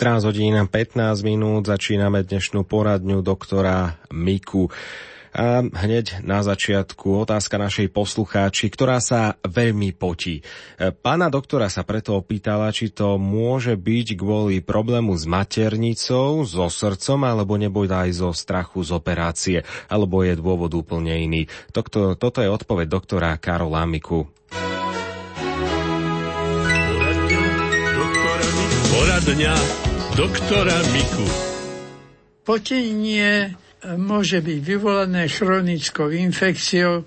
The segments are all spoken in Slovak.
14 hodín 15 minút začíname dnešnú poradňu doktora Miku. A hneď na začiatku otázka našej poslucháči, ktorá sa veľmi potí. Pána doktora sa preto opýtala, či to môže byť kvôli problému s maternicou, so srdcom, alebo nebude aj zo strachu z operácie, alebo je dôvod úplne iný. Toto, toto je odpoveď doktora Karola Miku. Poradňa doktora Miku. Potenie e, môže byť vyvolané chronickou infekciou,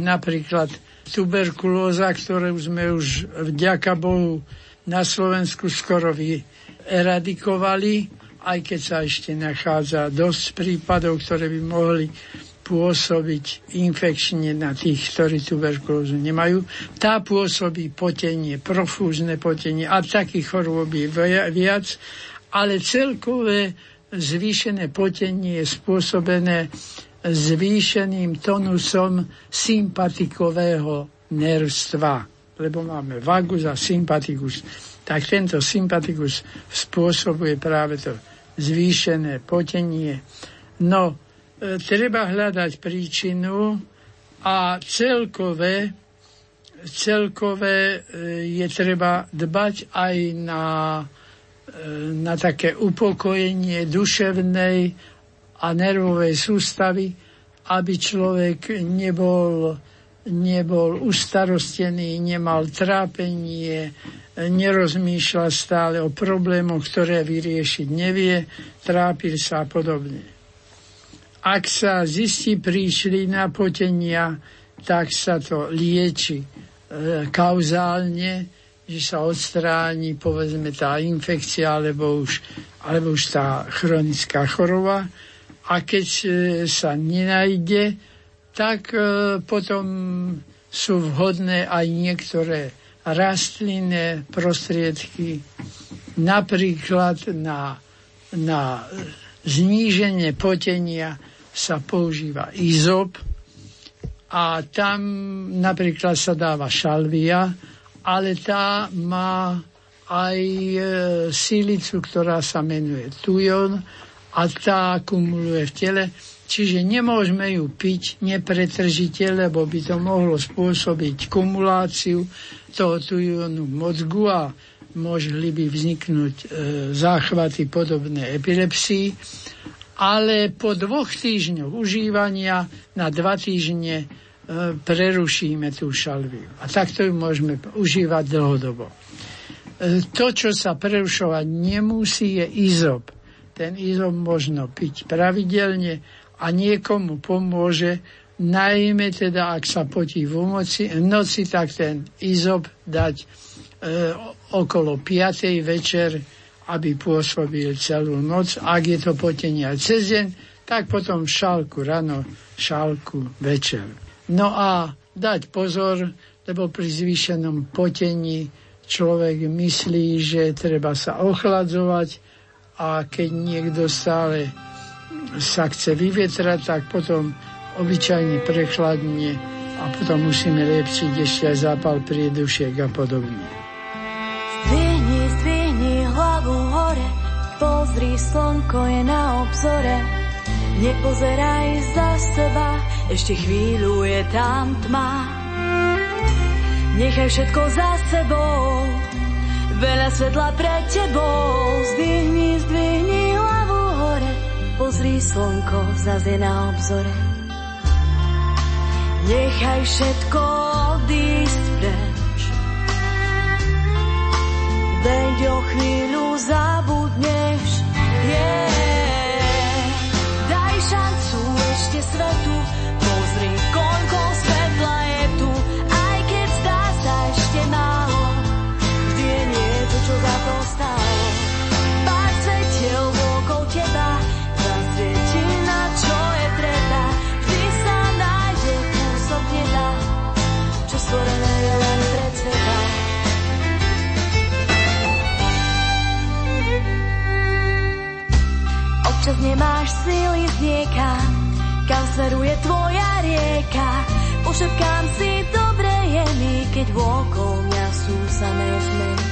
napríklad tuberkulóza, ktorú sme už vďaka Bohu na Slovensku skoro eradikovali, aj keď sa ešte nachádza dosť prípadov, ktoré by mohli pôsobiť infekčne na tých, ktorí tuberkulózu nemajú. Tá pôsobí potenie, profúzne potenie a takých chorôb je viac, ale celkové zvýšené potenie je spôsobené zvýšeným tonusom sympatikového nervstva, lebo máme vagus a sympatikus. Tak tento sympatikus spôsobuje práve to zvýšené potenie. No, treba hľadať príčinu a celkové, celkové e, je treba dbať aj na, e, na také upokojenie duševnej a nervovej sústavy, aby človek nebol, nebol ustarostený, nemal trápenie, nerozmýšľal stále o problémoch, ktoré vyriešiť nevie, trápil sa a podobne. Ak sa zistí príčina potenia, tak sa to lieči e, kauzálne, že sa odstráni povedzme tá infekcia alebo už, alebo už tá chronická choroba. A keď e, sa nenajde, tak e, potom sú vhodné aj niektoré rastlinné prostriedky, napríklad na, na zníženie potenia sa používa izop a tam napríklad sa dáva šalvia, ale tá má aj e, sílicu, ktorá sa menuje tujon a tá akumuluje v tele. Čiže nemôžeme ju piť nepretržite, lebo by to mohlo spôsobiť kumuláciu toho tujonu mozgu a mohli by vzniknúť e, záchvaty podobné epilepsii ale po dvoch týždňoch užívania na dva týždne e, prerušíme tú šalviu. A takto ju môžeme užívať dlhodobo. E, to, čo sa prerušovať nemusí, je izop. Ten izop možno piť pravidelne a niekomu pomôže, najmä teda, ak sa potí v noci, noci tak ten izop dať e, okolo 5. večer aby pôsobil celú noc. Ak je to potenie aj cez deň, tak potom šálku ráno, šálku večer. No a dať pozor, lebo pri zvýšenom potení človek myslí, že treba sa ochladzovať a keď niekto stále sa chce vyvetrať, tak potom obyčajne prechladne a potom musíme lepšiť ešte aj zápal priedušiek a podobne. Pozri, slnko je na obzore, nepozeraj za seba, ešte chvíľu je tam tma. Nechaj všetko za sebou, veľa svetla pred tebou, zdvihni, zdvihni hlavu hore, pozri, slnko zase na obzore. Nechaj všetko odísť preč, veď o chvíľu Občas nemáš síly z kam smeruje tvoja rieka. Pošepkám si, dobre je mi, keď vôkol mňa sú samé zmeny.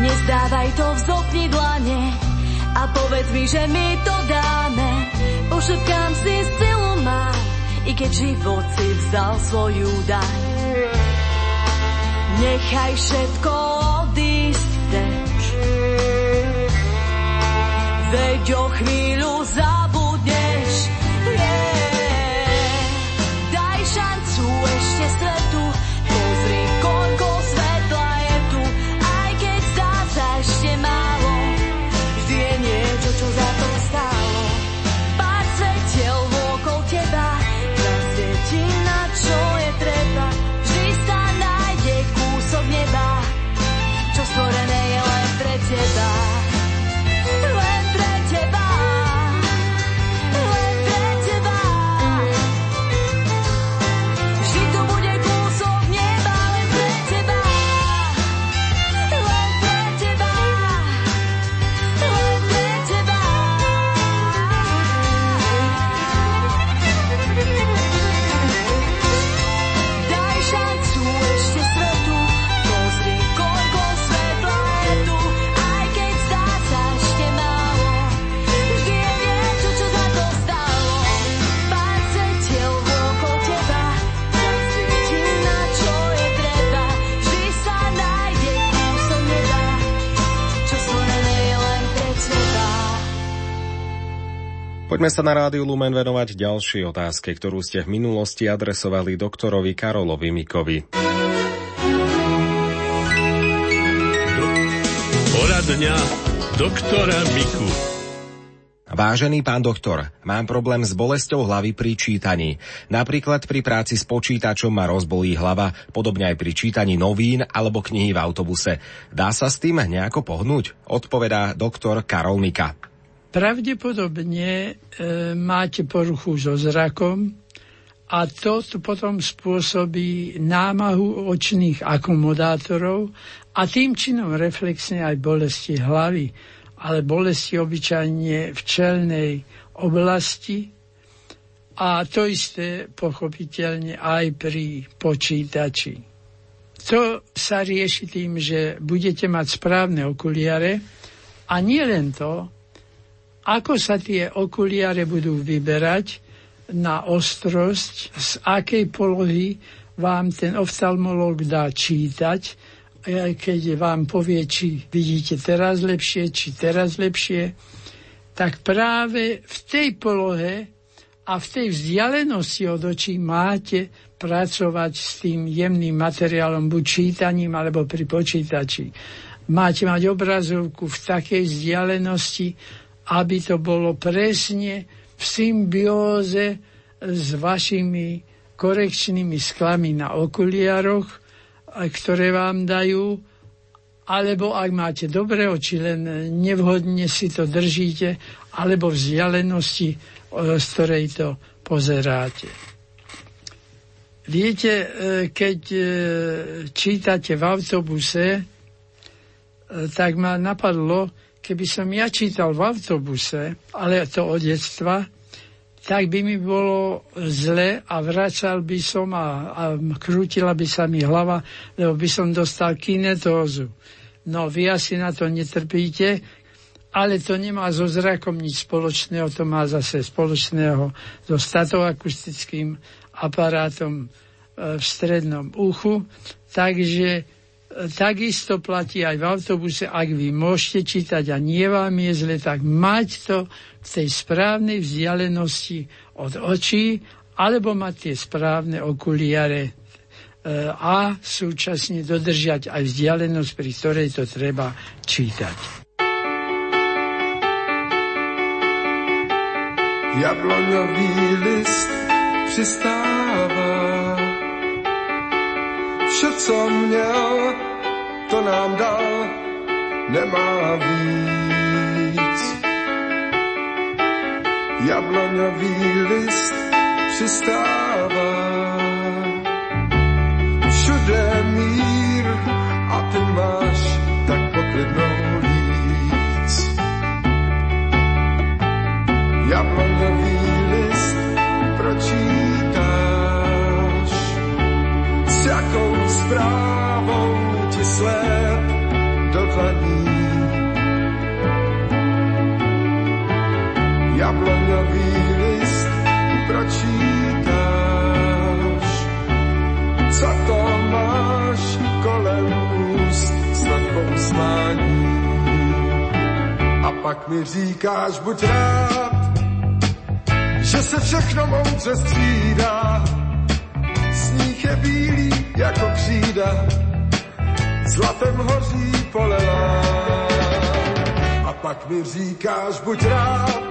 Nezdávaj to, vzopni dlane a povedz mi, že my to dáme. Pošepkám si silu mám, i keď život si vzdal svoju daň. Nechaj všetko O chvíľu za Poďme sa na Rádiu Lumen venovať ďalšej otázke, ktorú ste v minulosti adresovali doktorovi Karolovi Mikovi. Poradňa doktora Miku. Vážený pán doktor, mám problém s bolesťou hlavy pri čítaní. Napríklad pri práci s počítačom ma rozbolí hlava, podobne aj pri čítaní novín alebo knihy v autobuse. Dá sa s tým nejako pohnúť? Odpovedá doktor Karol Mika. Pravdepodobne e, máte poruchu so zrakom a to potom spôsobí námahu očných akomodátorov a tým činom reflexne aj bolesti hlavy, ale bolesti obyčajne v čelnej oblasti a to isté pochopiteľne aj pri počítači. To sa rieši tým, že budete mať správne okuliare a nie len to, ako sa tie okuliare budú vyberať na ostrosť, z akej polohy vám ten oftalmolog dá čítať, keď vám povie, či vidíte teraz lepšie, či teraz lepšie, tak práve v tej polohe a v tej vzdialenosti od očí máte pracovať s tým jemným materiálom, buď čítaním, alebo pri počítači. Máte mať obrazovku v takej vzdialenosti, aby to bolo presne v symbióze s vašimi korekčnými sklami na okuliaroch, ktoré vám dajú, alebo ak máte dobré oči, len nevhodne si to držíte, alebo vzdialenosti, z ktorej to pozeráte. Viete, e, keď čítate v autobuse, tak ma napadlo, keby som ja čítal v autobuse, ale to od detstva, tak by mi bolo zle a vracal by som a, a krútila by sa mi hlava, lebo by som dostal kinetózu. No vy asi na to netrpíte, ale to nemá so zrakom nič spoločného, to má zase spoločného so statoakustickým aparátom e, v strednom uchu, takže takisto platí aj v autobuse, ak vy môžete čítať a nie vám je zle, tak mať to v tej správnej vzdialenosti od očí, alebo mať tie správne okuliare e, a súčasne dodržiať aj vzdialenosť, pri ktorej to treba čítať. Jabloňový list přistává Vše, co měl, to nám dal, nemá víc. Jabloňový list přistává, pak mi říkáš, buď rád, že se všechno moudře střídá. Sníh je bílý jako křída, zlatem hoří polelá. A pak mi říkáš, buď rád,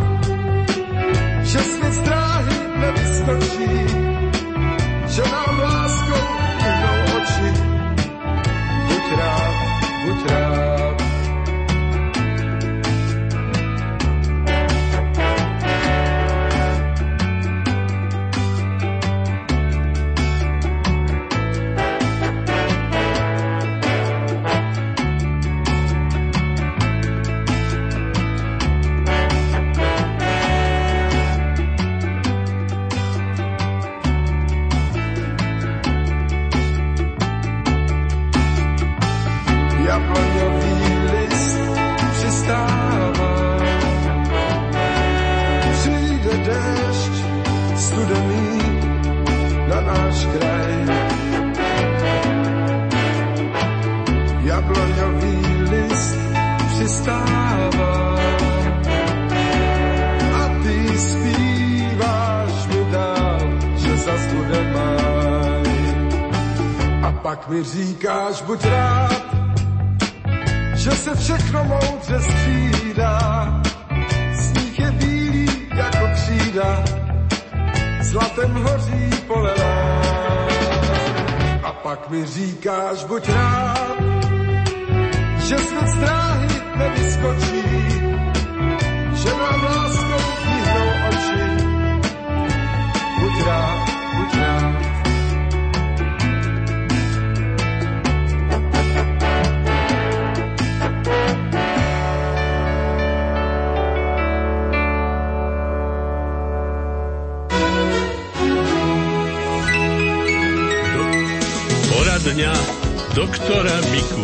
že svět z dráhy nevyskočí, že nám láskou vyhnou oči. Buď rád, buď rád. Pak mi říkáš, buď rád, že se všechno moudře střídá. Sníh je bílý jako křída, zlatem hoří polelá. A pak mi říkáš, buď rád, že svět z dráhy nevyskočí, Poradňa doktora Miku.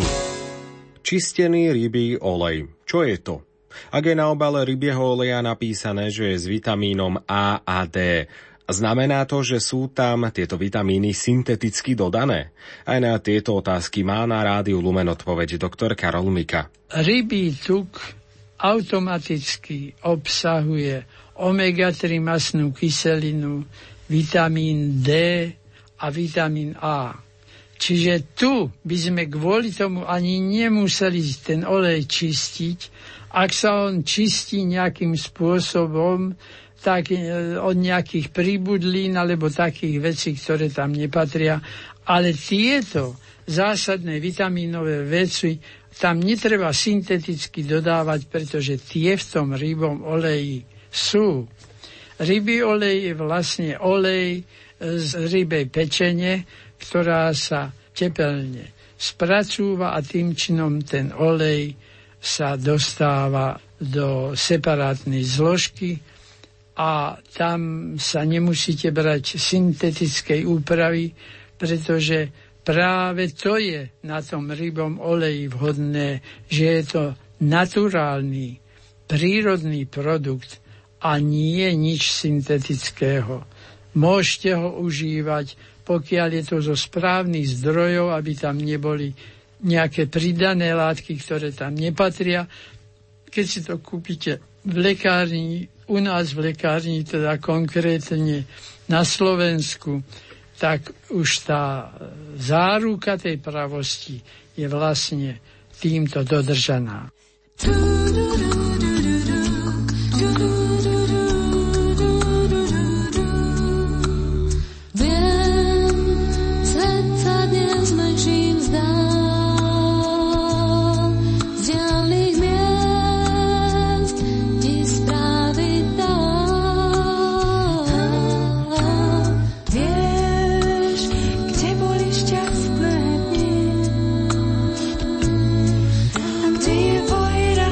Čistený rybí olej. Čo je to? Ak je na obale rybieho oleja napísané, že je s vitamínom A a D, znamená to, že sú tam tieto vitamíny synteticky dodané? Aj na tieto otázky má na rádiu Lumen odpoveď doktor Karol Mika. Rybí tuk automaticky obsahuje omega-3 masnú kyselinu, vitamín D a vitamín A. Čiže tu by sme kvôli tomu ani nemuseli ten olej čistiť. Ak sa on čistí nejakým spôsobom, tak e, od nejakých príbudlín alebo takých vecí, ktoré tam nepatria. Ale tieto zásadné vitamínové veci tam netreba synteticky dodávať, pretože tie v tom rybom oleji sú. Rybý olej je vlastne olej z rybej pečenie, ktorá sa tepelne spracúva a tým činom ten olej sa dostáva do separátnej zložky a tam sa nemusíte brať syntetickej úpravy, pretože práve to je na tom rybom oleji vhodné, že je to naturálny, prírodný produkt a nie nič syntetického. Môžete ho užívať pokiaľ je to zo správnych zdrojov, aby tam neboli nejaké pridané látky, ktoré tam nepatria. Keď si to kúpite v lekárni, u nás v lekárni, teda konkrétne na Slovensku, tak už tá záruka tej pravosti je vlastne týmto dodržaná. Do,